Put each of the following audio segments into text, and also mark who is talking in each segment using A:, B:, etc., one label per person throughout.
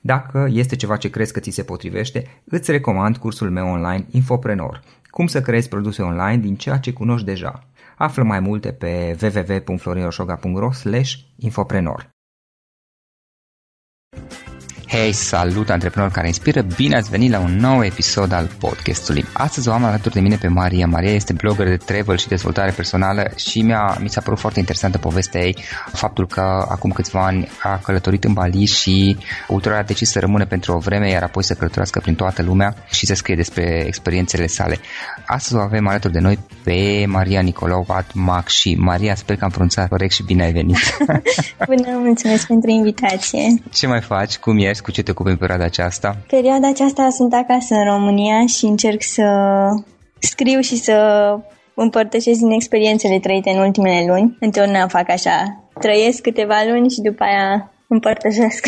A: Dacă este ceva ce crezi că ți se potrivește, îți recomand cursul meu online Infoprenor. Cum să creezi produse online din ceea ce cunoști deja. Află mai multe pe www.florinosoga.ro infoprenor. Hei, salut antreprenori care inspiră! Bine ați venit la un nou episod al podcastului. Astăzi o am alături de mine pe Maria. Maria este blogger de travel și dezvoltare personală și mi-a, mi s-a părut foarte interesantă povestea ei, faptul că acum câțiva ani a călătorit în Bali și ulterior a decis să rămână pentru o vreme, iar apoi să călătorească prin toată lumea și să scrie despre experiențele sale. Astăzi o avem alături de noi pe Maria Nicolau Mac și Maria, sper că am pronunțat corect și bine ai venit.
B: Bună, mulțumesc pentru invitație.
A: Ce mai faci? Cum ești? Cu ce te ocupi în perioada aceasta?
B: Perioada aceasta sunt acasă în România și încerc să scriu și să împărtășesc din experiențele trăite în ultimele luni. Întotdeauna fac așa, trăiesc câteva luni și după aia împărtășesc.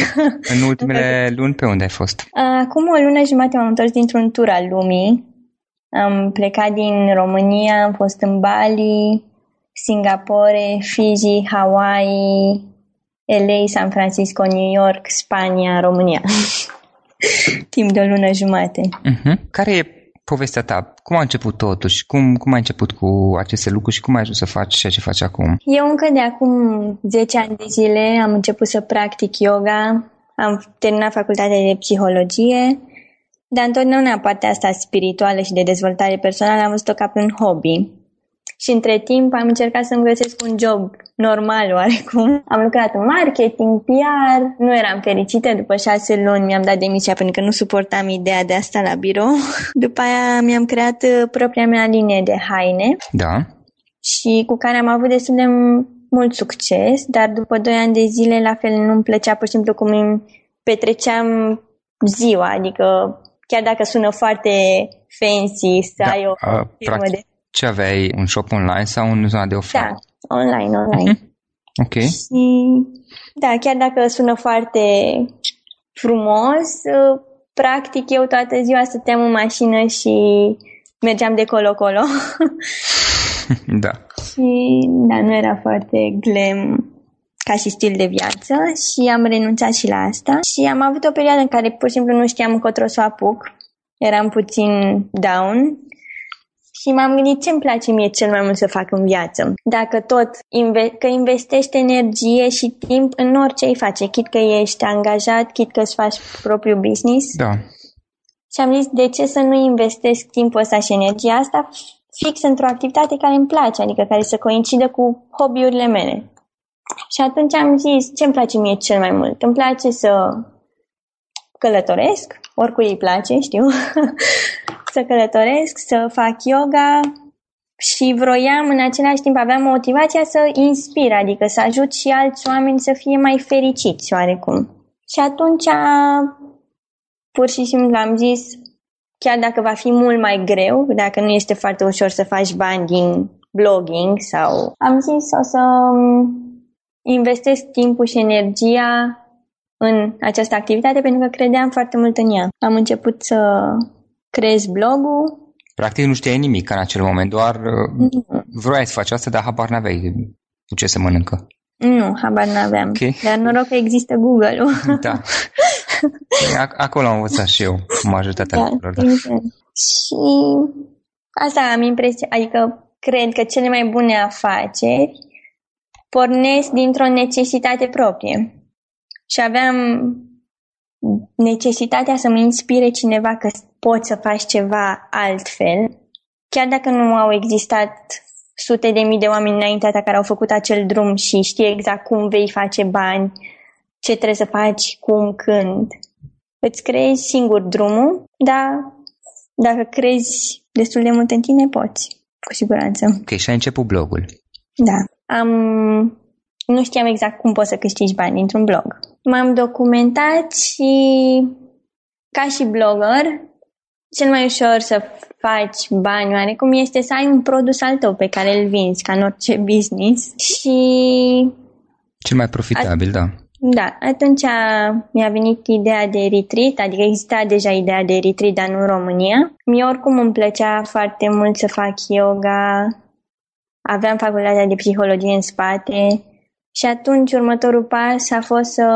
A: În ultimele luni pe unde ai fost?
B: Acum o lună jumate m-am întors dintr-un tur al lumii. Am plecat din România, am fost în Bali, Singapore, Fiji, Hawaii, LA, San Francisco, New York, Spania, România. Timp de o lună jumate.
A: Uh-huh. Care e povestea ta? Cum a început totuși? Cum, cum ai început cu aceste lucruri și cum ai ajuns să faci ceea ce faci acum?
B: Eu încă de acum 10 ani de zile am început să practic yoga, am terminat facultatea de psihologie, dar întotdeauna partea asta spirituală și de dezvoltare personală am văzut-o ca pe un hobby. Și între timp am încercat să-mi găsesc un job normal oarecum. Am lucrat în marketing, PR, nu eram fericită. După șase luni mi-am dat demisia pentru că nu suportam ideea de asta la birou. După aia mi-am creat uh, propria mea linie de haine.
A: Da.
B: Și cu care am avut destul de mult succes, dar după doi ani de zile la fel nu-mi plăcea pur și simplu cum îmi petreceam ziua, adică chiar dacă sună foarte fancy să da, ai o firmă practic, de
A: ce aveai? Un shop online sau în zona de offline?
B: Da, online, online. Uh-huh.
A: Ok. Și,
B: da, chiar dacă sună foarte frumos, practic eu toată ziua stăteam în mașină și mergeam de colo-colo.
A: da.
B: Și da, nu era foarte glam ca și stil de viață și am renunțat și la asta și am avut o perioadă în care pur și simplu nu știam încotro să o apuc. Eram puțin down și m-am gândit ce îmi place mie cel mai mult să fac în viață. Dacă tot, inve- că investești energie și timp în orice îi face, chit că ești angajat, chit că îți faci propriul business.
A: Da.
B: Și am zis, de ce să nu investesc timpul ăsta și energia asta fix într-o activitate care îmi place, adică care să coincidă cu hobby-urile mele. Și atunci am zis, ce îmi place mie cel mai mult? Îmi place să călătoresc, oricui îi place, știu, să călătoresc, să fac yoga și vroiam în același timp, aveam motivația să inspir, adică să ajut și alți oameni să fie mai fericiți oarecum. Și atunci, pur și simplu am zis, chiar dacă va fi mult mai greu, dacă nu este foarte ușor să faci bani din blogging sau... Am zis o să investesc timpul și energia în această activitate pentru că credeam foarte mult în ea. Am început să creez blogul.
C: Practic nu știai nimic în acel moment, doar mm. vroiai să faci asta, dar habar n-aveai cu ce se mănâncă.
B: Nu, habar n-aveam. Okay. Dar noroc că există Google-ul.
C: Da. Acolo am învățat și eu majoritatea da, lucrurilor. Da.
B: Și asta am impresia, adică cred că cele mai bune afaceri pornesc dintr-o necesitate proprie. Și aveam necesitatea să mă inspire cineva că poți să faci ceva altfel, chiar dacă nu au existat sute de mii de oameni înaintea ta care au făcut acel drum și știi exact cum vei face bani, ce trebuie să faci, cum, când. Îți creezi singur drumul, dar dacă crezi destul de mult în tine, poți, cu siguranță.
C: Ok, și ai început blogul.
B: Da. Am... Nu știam exact cum poți să câștigi bani dintr-un blog. M-am documentat și ca și blogger, cel mai ușor să faci bani oarecum este să ai un produs al tău pe care îl vinzi, ca în orice business. Și...
C: Cel mai profitabil, At- da.
B: Da, atunci mi-a venit ideea de retreat, adică exista deja ideea de retreat, dar nu în România. Mie oricum îmi plăcea foarte mult să fac yoga, aveam facultatea de psihologie în spate și atunci următorul pas a fost să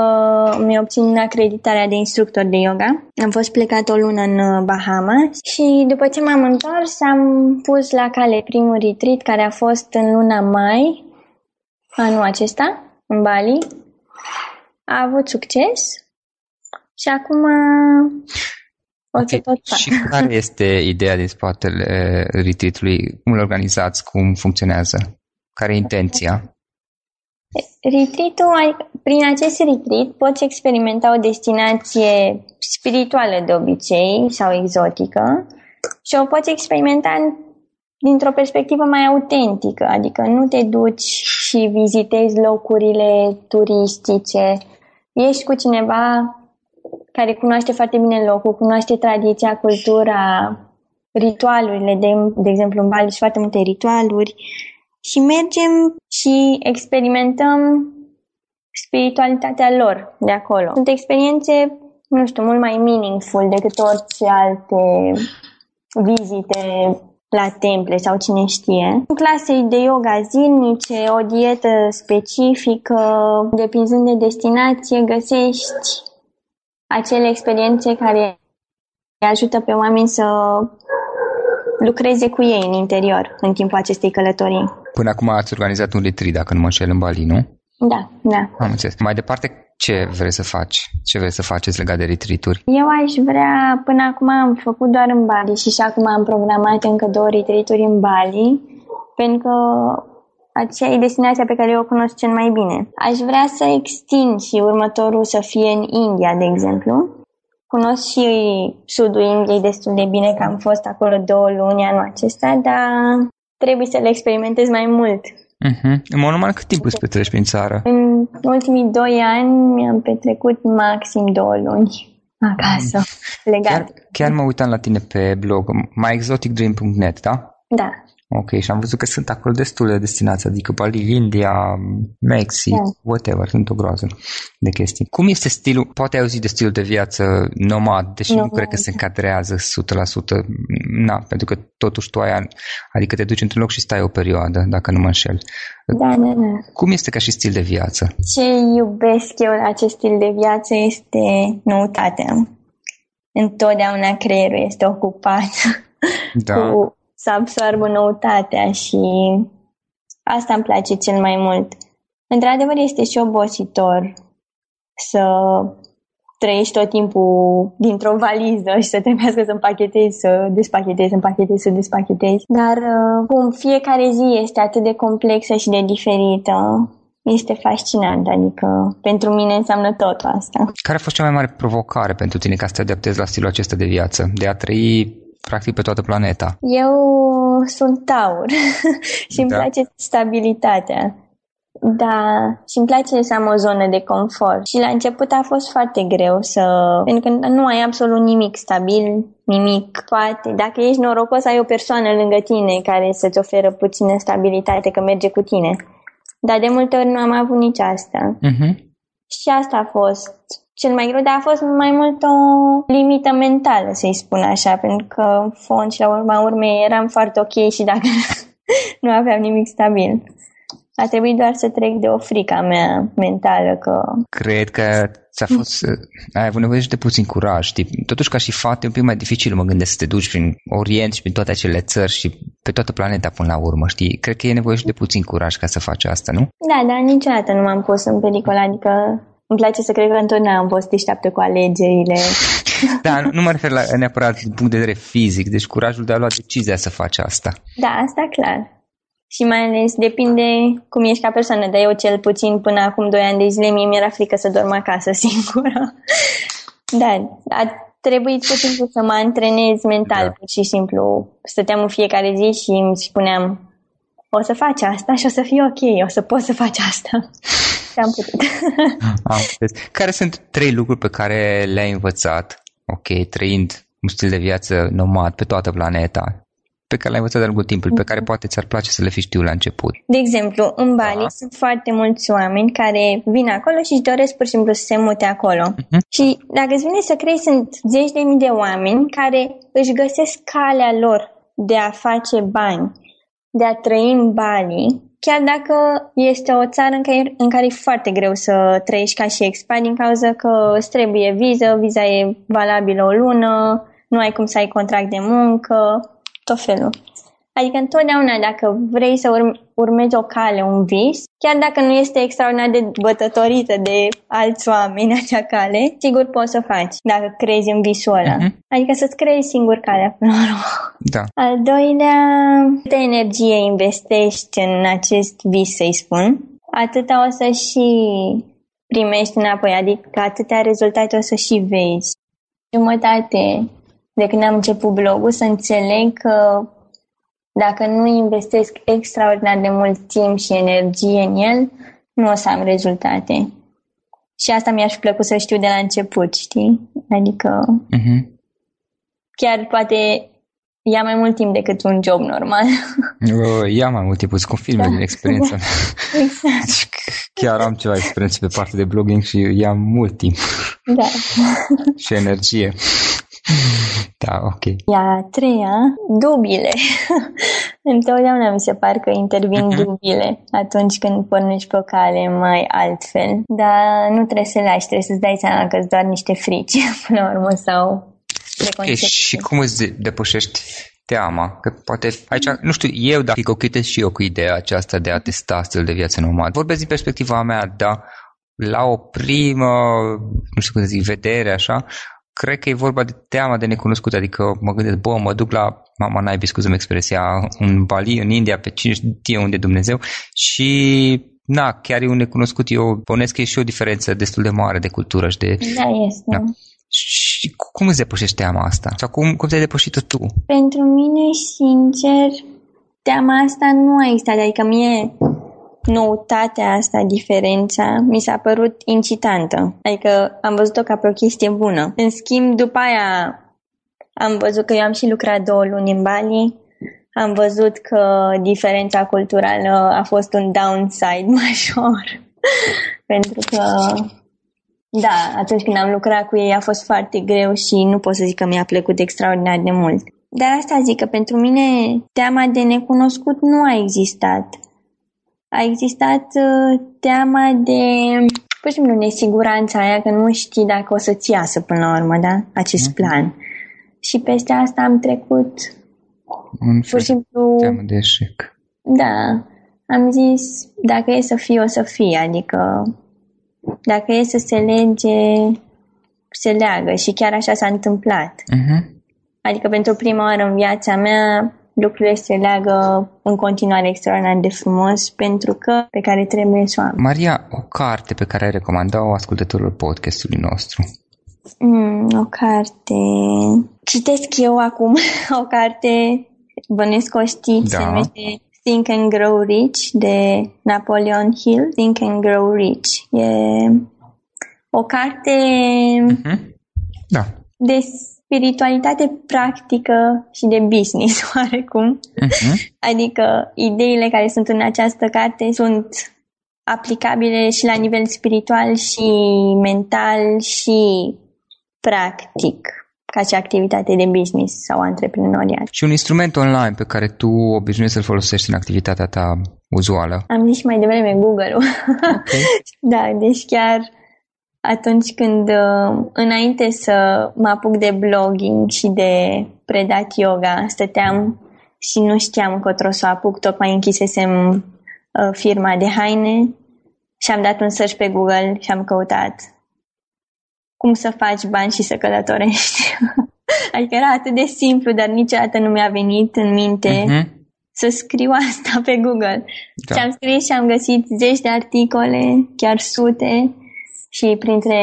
B: mi obțin acreditarea de instructor de yoga. Am fost plecat o lună în Bahamas și după ce m-am întors am pus la cale primul retreat care a fost în luna mai anul acesta, în Bali. A avut succes și acum o okay. să tot fac.
C: Și care este ideea din spatele retreat-ului? Cum îl organizați? Cum funcționează? Care e intenția?
B: Retreat-ul, prin acest retreat poți experimenta o destinație spirituală de obicei sau exotică și o poți experimenta dintr-o perspectivă mai autentică, adică nu te duci și vizitezi locurile turistice, ești cu cineva care cunoaște foarte bine locul, cunoaște tradiția, cultura, ritualurile, de, de exemplu în Bali și foarte multe ritualuri și mergem și experimentăm spiritualitatea lor de acolo. Sunt experiențe, nu știu, mult mai meaningful decât orice alte vizite la temple sau cine știe. Clase de yoga zilnice, o dietă specifică, depinzând de destinație, găsești acele experiențe care ajută pe oameni să lucreze cu ei în interior în timpul acestei călătorii.
C: Până acum ați organizat un retreat, dacă nu mă înșel, în Bali, nu?
B: Da, da.
C: Am înțeles. Mai departe, ce vreți să faci? Ce vreți să faceți legat de retreat-uri?
B: Eu aș vrea, până acum am făcut doar în Bali și și acum am programat încă două retreat-uri în Bali, pentru că aceea e destinația pe care eu o cunosc cel mai bine. Aș vrea să extind și următorul să fie în India, de exemplu. Cunosc și sudul Indiei destul de bine, că am fost acolo două luni anul acesta, dar trebuie să le experimentez mai mult.
C: Uh-huh. În mod normal, cât timp îți petreci prin țară?
B: În ultimii doi ani mi-am petrecut maxim două luni acasă, legat.
C: Chiar, chiar mă uitam la tine pe blog, myexoticdream.net, da?
B: Da.
C: Ok, și am văzut că sunt acolo destule de destinații, adică Bali, India, Mexic, yeah. Da. whatever, sunt o groază de chestii. Cum este stilul, poate ai auzit de stilul de viață nomad, deși nomad. nu cred că se încadrează 100%, na, pentru că totuși tu ai, adică te duci într-un loc și stai o perioadă, dacă nu mă înșel.
B: Da, da, da.
C: Cum este ca și stil de viață?
B: Ce iubesc eu la acest stil de viață este noutatea. Întotdeauna creierul este ocupat da. cu să absorbă noutatea și asta îmi place cel mai mult. Într-adevăr este și obositor să trăiești tot timpul dintr-o valiză și să trebuiască să împachetezi, să despachetezi, să împachetezi, să despachetezi. Dar uh, cum fiecare zi este atât de complexă și de diferită, este fascinant, adică pentru mine înseamnă tot asta.
C: Care a fost cea mai mare provocare pentru tine ca să te adaptezi la stilul acesta de viață, de a trăi practic pe toată planeta?
B: Eu sunt taur și îmi da. place stabilitatea. Da, și îmi place să am o zonă de confort. Și la început a fost foarte greu să... Pentru că nu ai absolut nimic stabil, nimic. Poate, dacă ești norocos, ai o persoană lângă tine care să-ți oferă puțină stabilitate, că merge cu tine. Dar de multe ori nu am avut nici asta.
C: Uh-huh.
B: Și asta a fost cel mai greu, dar a fost mai mult o limită mentală, să-i spun așa, pentru că în fond și la urma urmei eram foarte ok și dacă nu aveam nimic stabil. A trebuit doar să trec de o frică mea mentală că...
C: Cred că ți-a fost... ai avut nevoie și de puțin curaj, știi? Totuși, ca și fată, e un pic mai dificil, mă gândesc, să te duci prin Orient și prin toate acele țări și pe toată planeta până la urmă, știi? Cred că e nevoie și de puțin curaj ca să faci asta, nu?
B: Da, dar niciodată nu m-am pus în pericol, adică îmi place să cred că întotdeauna am fost deșteaptă cu alegerile.
C: da, nu, nu mă refer la neapărat din punct de vedere fizic, deci curajul de a lua decizia să faci asta.
B: Da, asta clar. Și mai ales depinde cum ești ca persoană, dar eu cel puțin până acum 2 ani de zile mie mi-era frică să dorm acasă singură. da, a trebuit tot timpul să mă antrenez mental, da. pur și simplu. Stăteam în fiecare zi și îmi spuneam o să faci asta și o să fie ok, o să poți să faci asta. Și am putut.
C: am Care sunt trei lucruri pe care le-ai învățat, ok, trăind un stil de viață nomad pe toată planeta, pe care le-ai învățat de-a lungul timpului, pe care mhm. poate ți-ar place să le fi știu la început?
B: De exemplu, în Bali da. sunt foarte mulți oameni care vin acolo și își doresc pur și simplu să se mute acolo. Uh-huh. Și dacă îți vine să crezi, sunt zeci de mii de oameni care își găsesc calea lor de a face bani, de a trăi în Bali, chiar dacă este o țară în care, în care e foarte greu să trăiești ca și expat din cauza că îți trebuie viză, viza e valabilă o lună, nu ai cum să ai contract de muncă, tot felul. Adică întotdeauna dacă vrei să urme, urmezi o cale, un vis, chiar dacă nu este extraordinar de bătătorită de alți oameni acea cale, sigur poți să faci dacă crezi în visul ăla. Uh-huh. Adică să-ți creezi singur calea până la urmă.
C: Da.
B: Al doilea, câtă energie investești în acest vis, să-i spun, atâta o să și primești înapoi, adică atâtea rezultate o să și vezi. Jumătate de când am început blogul, să înțeleg că dacă nu investesc extraordinar de mult timp și energie în el, nu o să am rezultate. Și asta mi-aș plăcut să știu de la început, știi? Adică uh-huh. chiar poate ia mai mult timp decât un job normal.
C: Ia mai mult timp, îți confirm da. din experiența exact. Deci chiar am ceva experiență pe partea de blogging și ia mult timp.
B: Da.
C: și energie. Da, ok.
B: Iar a treia, dubile. Întotdeauna mi se par că intervin uh-huh. dubile atunci când pornești pe o cale mai altfel. Dar nu trebuie să le lași, trebuie să-ți dai seama că sunt doar niște frici până la urmă sau
C: okay, Și cum îți depășești teama, că poate aici, nu știu, eu dacă cochetez și eu cu ideea aceasta de a testa stil de viață nomad. Vorbesc din perspectiva mea, da, la o primă, nu știu cum să zic, vedere, așa, cred că e vorba de teama de necunoscut, adică mă gândesc, bă, mă duc la, mama naibii, scuză-mi expresia, în Bali, în India, pe cine știe unde Dumnezeu și na, chiar e un necunoscut, eu bănesc că e și o diferență destul de mare de cultură și de...
B: Da, este. Da.
C: Și cum îți depășești teama asta? Sau cum, cum ți-ai depășit-o tu?
B: Pentru mine, sincer, teama asta nu a existat. Adică mie noutatea asta, diferența, mi s-a părut incitantă. Adică am văzut-o ca pe o chestie bună. În schimb, după aia am văzut că eu am și lucrat două luni în Bali, am văzut că diferența culturală a fost un downside major. Pentru că, da, atunci când am lucrat cu ei a fost foarte greu și nu pot să zic că mi-a plăcut extraordinar de mult. De asta zic că pentru mine teama de necunoscut nu a existat a existat uh, teama de, pur și simplu, nesiguranța aia că nu știi dacă o să-ți iasă până la urmă, da? Acest mm-hmm. plan. Și peste asta am trecut
C: Un pur și simplu... Teamă de eșec.
B: Da. Am zis, dacă e să fie, o să fie. Adică, dacă e să se lege, se leagă. Și chiar așa s-a întâmplat.
C: Mm-hmm.
B: Adică pentru prima oară în viața mea lucrurile se leagă în continuare extraordinar de frumos pentru că pe care trebuie să o am.
C: Maria, o carte pe care ai recomanda-o ascultătorilor podcastului nostru?
B: Mm, o carte... Citesc eu acum o carte, bănuiesc o știți, da. se numește Think and Grow Rich de Napoleon Hill. Think and Grow Rich. E o carte
C: uh-huh. da.
B: de spiritualitate practică și de business, oarecum. Uh-huh. Adică ideile care sunt în această carte sunt aplicabile și la nivel spiritual și mental și practic ca și activitate de business sau antreprenoriat.
C: Și un instrument online pe care tu obișnuiești să-l folosești în activitatea ta uzuală?
B: Am zis și mai devreme Google-ul. Okay. da, deci chiar atunci când, uh, înainte să mă apuc de blogging și de predat yoga, stăteam și nu știam încotro să o apuc, tocmai închisesem uh, firma de haine și am dat un search pe Google și am căutat cum să faci bani și să călătorești. adică era atât de simplu, dar niciodată nu mi-a venit în minte uh-huh. să scriu asta pe Google. Da. Și am scris și am găsit zeci de articole, chiar sute, și printre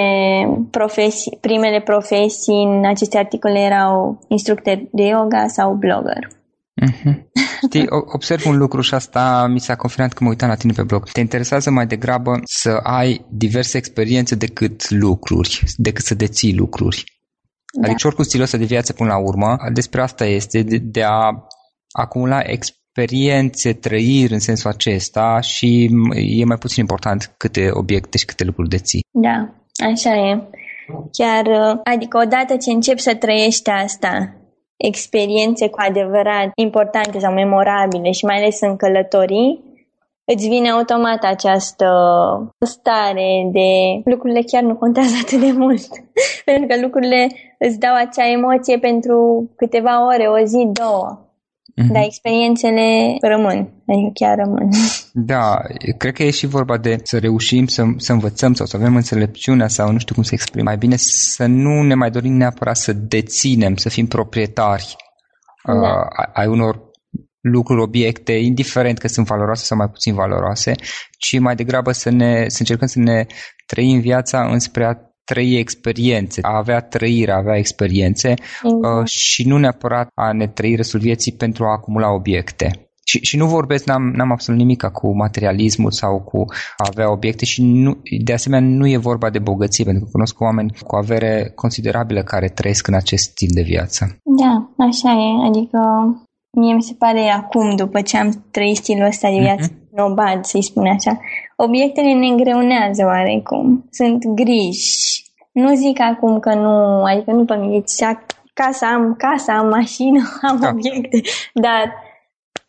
B: profesii, primele profesii în aceste articole erau instructor de yoga sau blogger.
C: Mm-hmm. Știi, observ un lucru și asta mi s-a confirmat când mă uitam la tine pe blog. Te interesează mai degrabă să ai diverse experiențe decât lucruri, decât să deții lucruri. Da. Adică oricum stilul ăsta de viață până la urmă, despre asta este, de, de a acumula experiențe, trăiri în sensul acesta și e mai puțin important câte obiecte și câte lucruri deții.
B: Da, așa e. Chiar, adică odată ce începi să trăiești asta, experiențe cu adevărat importante sau memorabile și mai ales în călătorii, îți vine automat această stare de lucrurile chiar nu contează atât de mult. pentru că lucrurile îți dau acea emoție pentru câteva ore, o zi, două. Mm-hmm. Dar experiențele rămân, adică chiar rămân.
C: Da, cred că e și vorba de să reușim să, să învățăm sau să avem înțelepciunea sau nu știu cum să exprim. Mai bine să nu ne mai dorim neapărat să deținem, să fim proprietari da. uh, ai unor lucruri, obiecte, indiferent că sunt valoroase sau mai puțin valoroase, ci mai degrabă să, ne, să încercăm să ne trăim viața înspre a trăi experiențe, a avea trăire, a avea experiențe exact. uh, și nu neapărat a ne trăi restul vieții pentru a acumula obiecte. Și, și nu vorbesc, n-am, n-am absolut nimic cu materialismul sau cu a avea obiecte și nu, de asemenea nu e vorba de bogăție, pentru că cunosc oameni cu avere considerabilă care trăiesc în acest stil de viață.
B: Da, așa e, adică mie mi se pare acum, după ce am trăit stilul ăsta de viață mm-hmm. nobad, să-i spun așa, obiectele ne îngreunează oarecum, sunt griji, nu zic acum că nu, adică nu pe mine, casa am, casa am mașină, am da. obiecte, dar,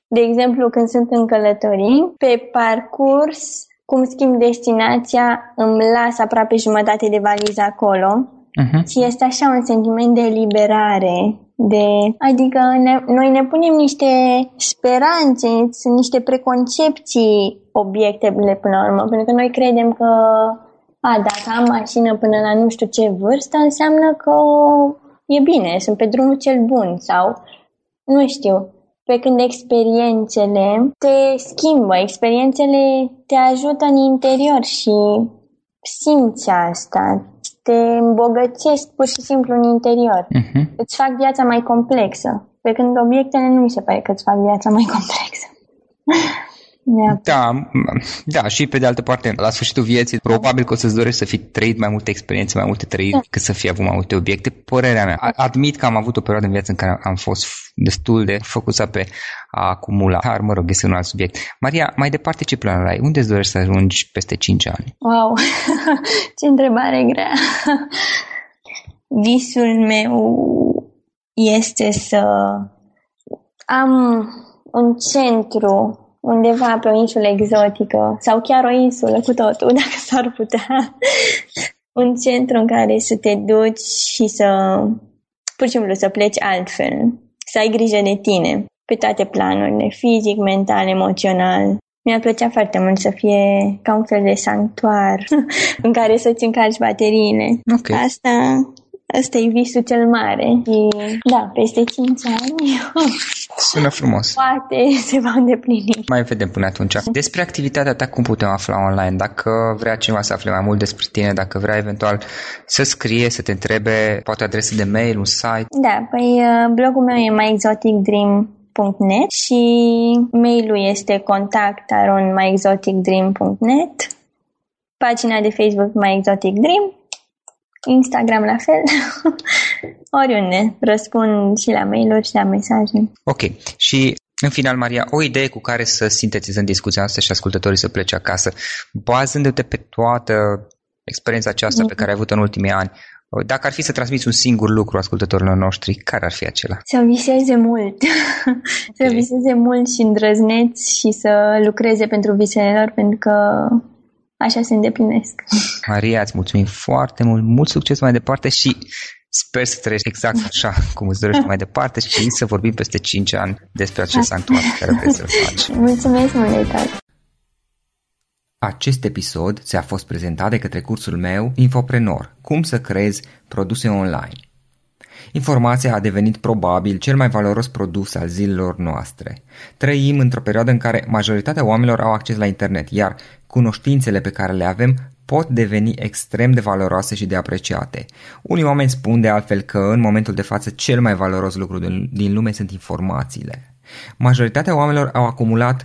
B: de exemplu, când sunt în călătorii, pe parcurs, cum schimb destinația, îmi las aproape jumătate de valiză acolo uh-huh. și este așa un sentiment de eliberare, de, adică ne, noi ne punem niște speranțe, sunt niște preconcepții obiectele până la urmă, pentru că noi credem că a, dacă am mașină până la nu știu ce vârstă, înseamnă că e bine, sunt pe drumul cel bun sau nu știu. Pe când experiențele te schimbă, experiențele te ajută în interior și simți asta, te îmbogățesc pur și simplu în interior. Uh-huh. Îți fac viața mai complexă. Pe când obiectele nu mi se pare că îți fac viața mai complexă.
C: Da, da, și pe de altă parte, la sfârșitul vieții, probabil că o să-ți dorești să fi trăit mai multe experiențe, mai multe trăiri, da. decât să fi avut mai multe obiecte. Părerea mea. Admit că am avut o perioadă în viață în care am fost destul de focusat pe a acumula. Dar, mă rog, este un alt subiect. Maria, mai departe, ce planuri ai? Unde îți dorești să ajungi peste 5 ani?
B: Wow, ce întrebare grea! Visul meu este să am un centru undeva pe o insulă exotică sau chiar o insulă cu totul, dacă s-ar putea. un centru în care să te duci și să, pur și simplu, să pleci altfel, să ai grijă de tine pe toate planurile, fizic, mental, emoțional. Mi-ar plăcea foarte mult să fie ca un fel de sanctuar în care să-ți încarci bateriile. Okay. Asta Ăsta e visul cel mare. Și, da, peste 5 ani...
C: Sună frumos.
B: Poate se va îndeplini.
C: Mai vedem până atunci. Despre activitatea ta, cum putem afla online? Dacă vrea cineva să afle mai mult despre tine, dacă vrea eventual să scrie, să te întrebe, poate adresă de mail, un site.
B: Da, păi uh, blogul meu e mai exotic dream myexoticdream.net și mailul este contact myexoticdream.net pagina de Facebook My Exotic Dream Instagram la fel, oriunde. Răspund și la mail-uri și la mesaje.
A: Ok. Și în final, Maria, o idee cu care să sintetizăm discuția asta și ascultătorii să plece acasă, bazându-te pe toată experiența aceasta pe care ai avut-o în ultimii ani, dacă ar fi să transmiți un singur lucru ascultătorilor noștri, care ar fi acela?
B: Să viseze mult. Okay. să viseze mult și îndrăzneți și să lucreze pentru visele lor, pentru că așa se îndeplinesc.
A: Maria, îți mulțumim foarte mult, mult succes mai departe și sper să trăiești exact așa cum îți dorești mai departe și să vorbim peste 5 ani despre acest sanctuar care vrei să-l faci.
B: Mulțumesc mult,
A: Acest episod ți-a fost prezentat de către cursul meu Infoprenor, cum să creezi produse online. Informația a devenit probabil cel mai valoros produs al zilelor noastre. Trăim într-o perioadă în care majoritatea oamenilor au acces la internet, iar cunoștințele pe care le avem pot deveni extrem de valoroase și de apreciate. Unii oameni spun de altfel că în momentul de față cel mai valoros lucru din lume sunt informațiile. Majoritatea oamenilor au acumulat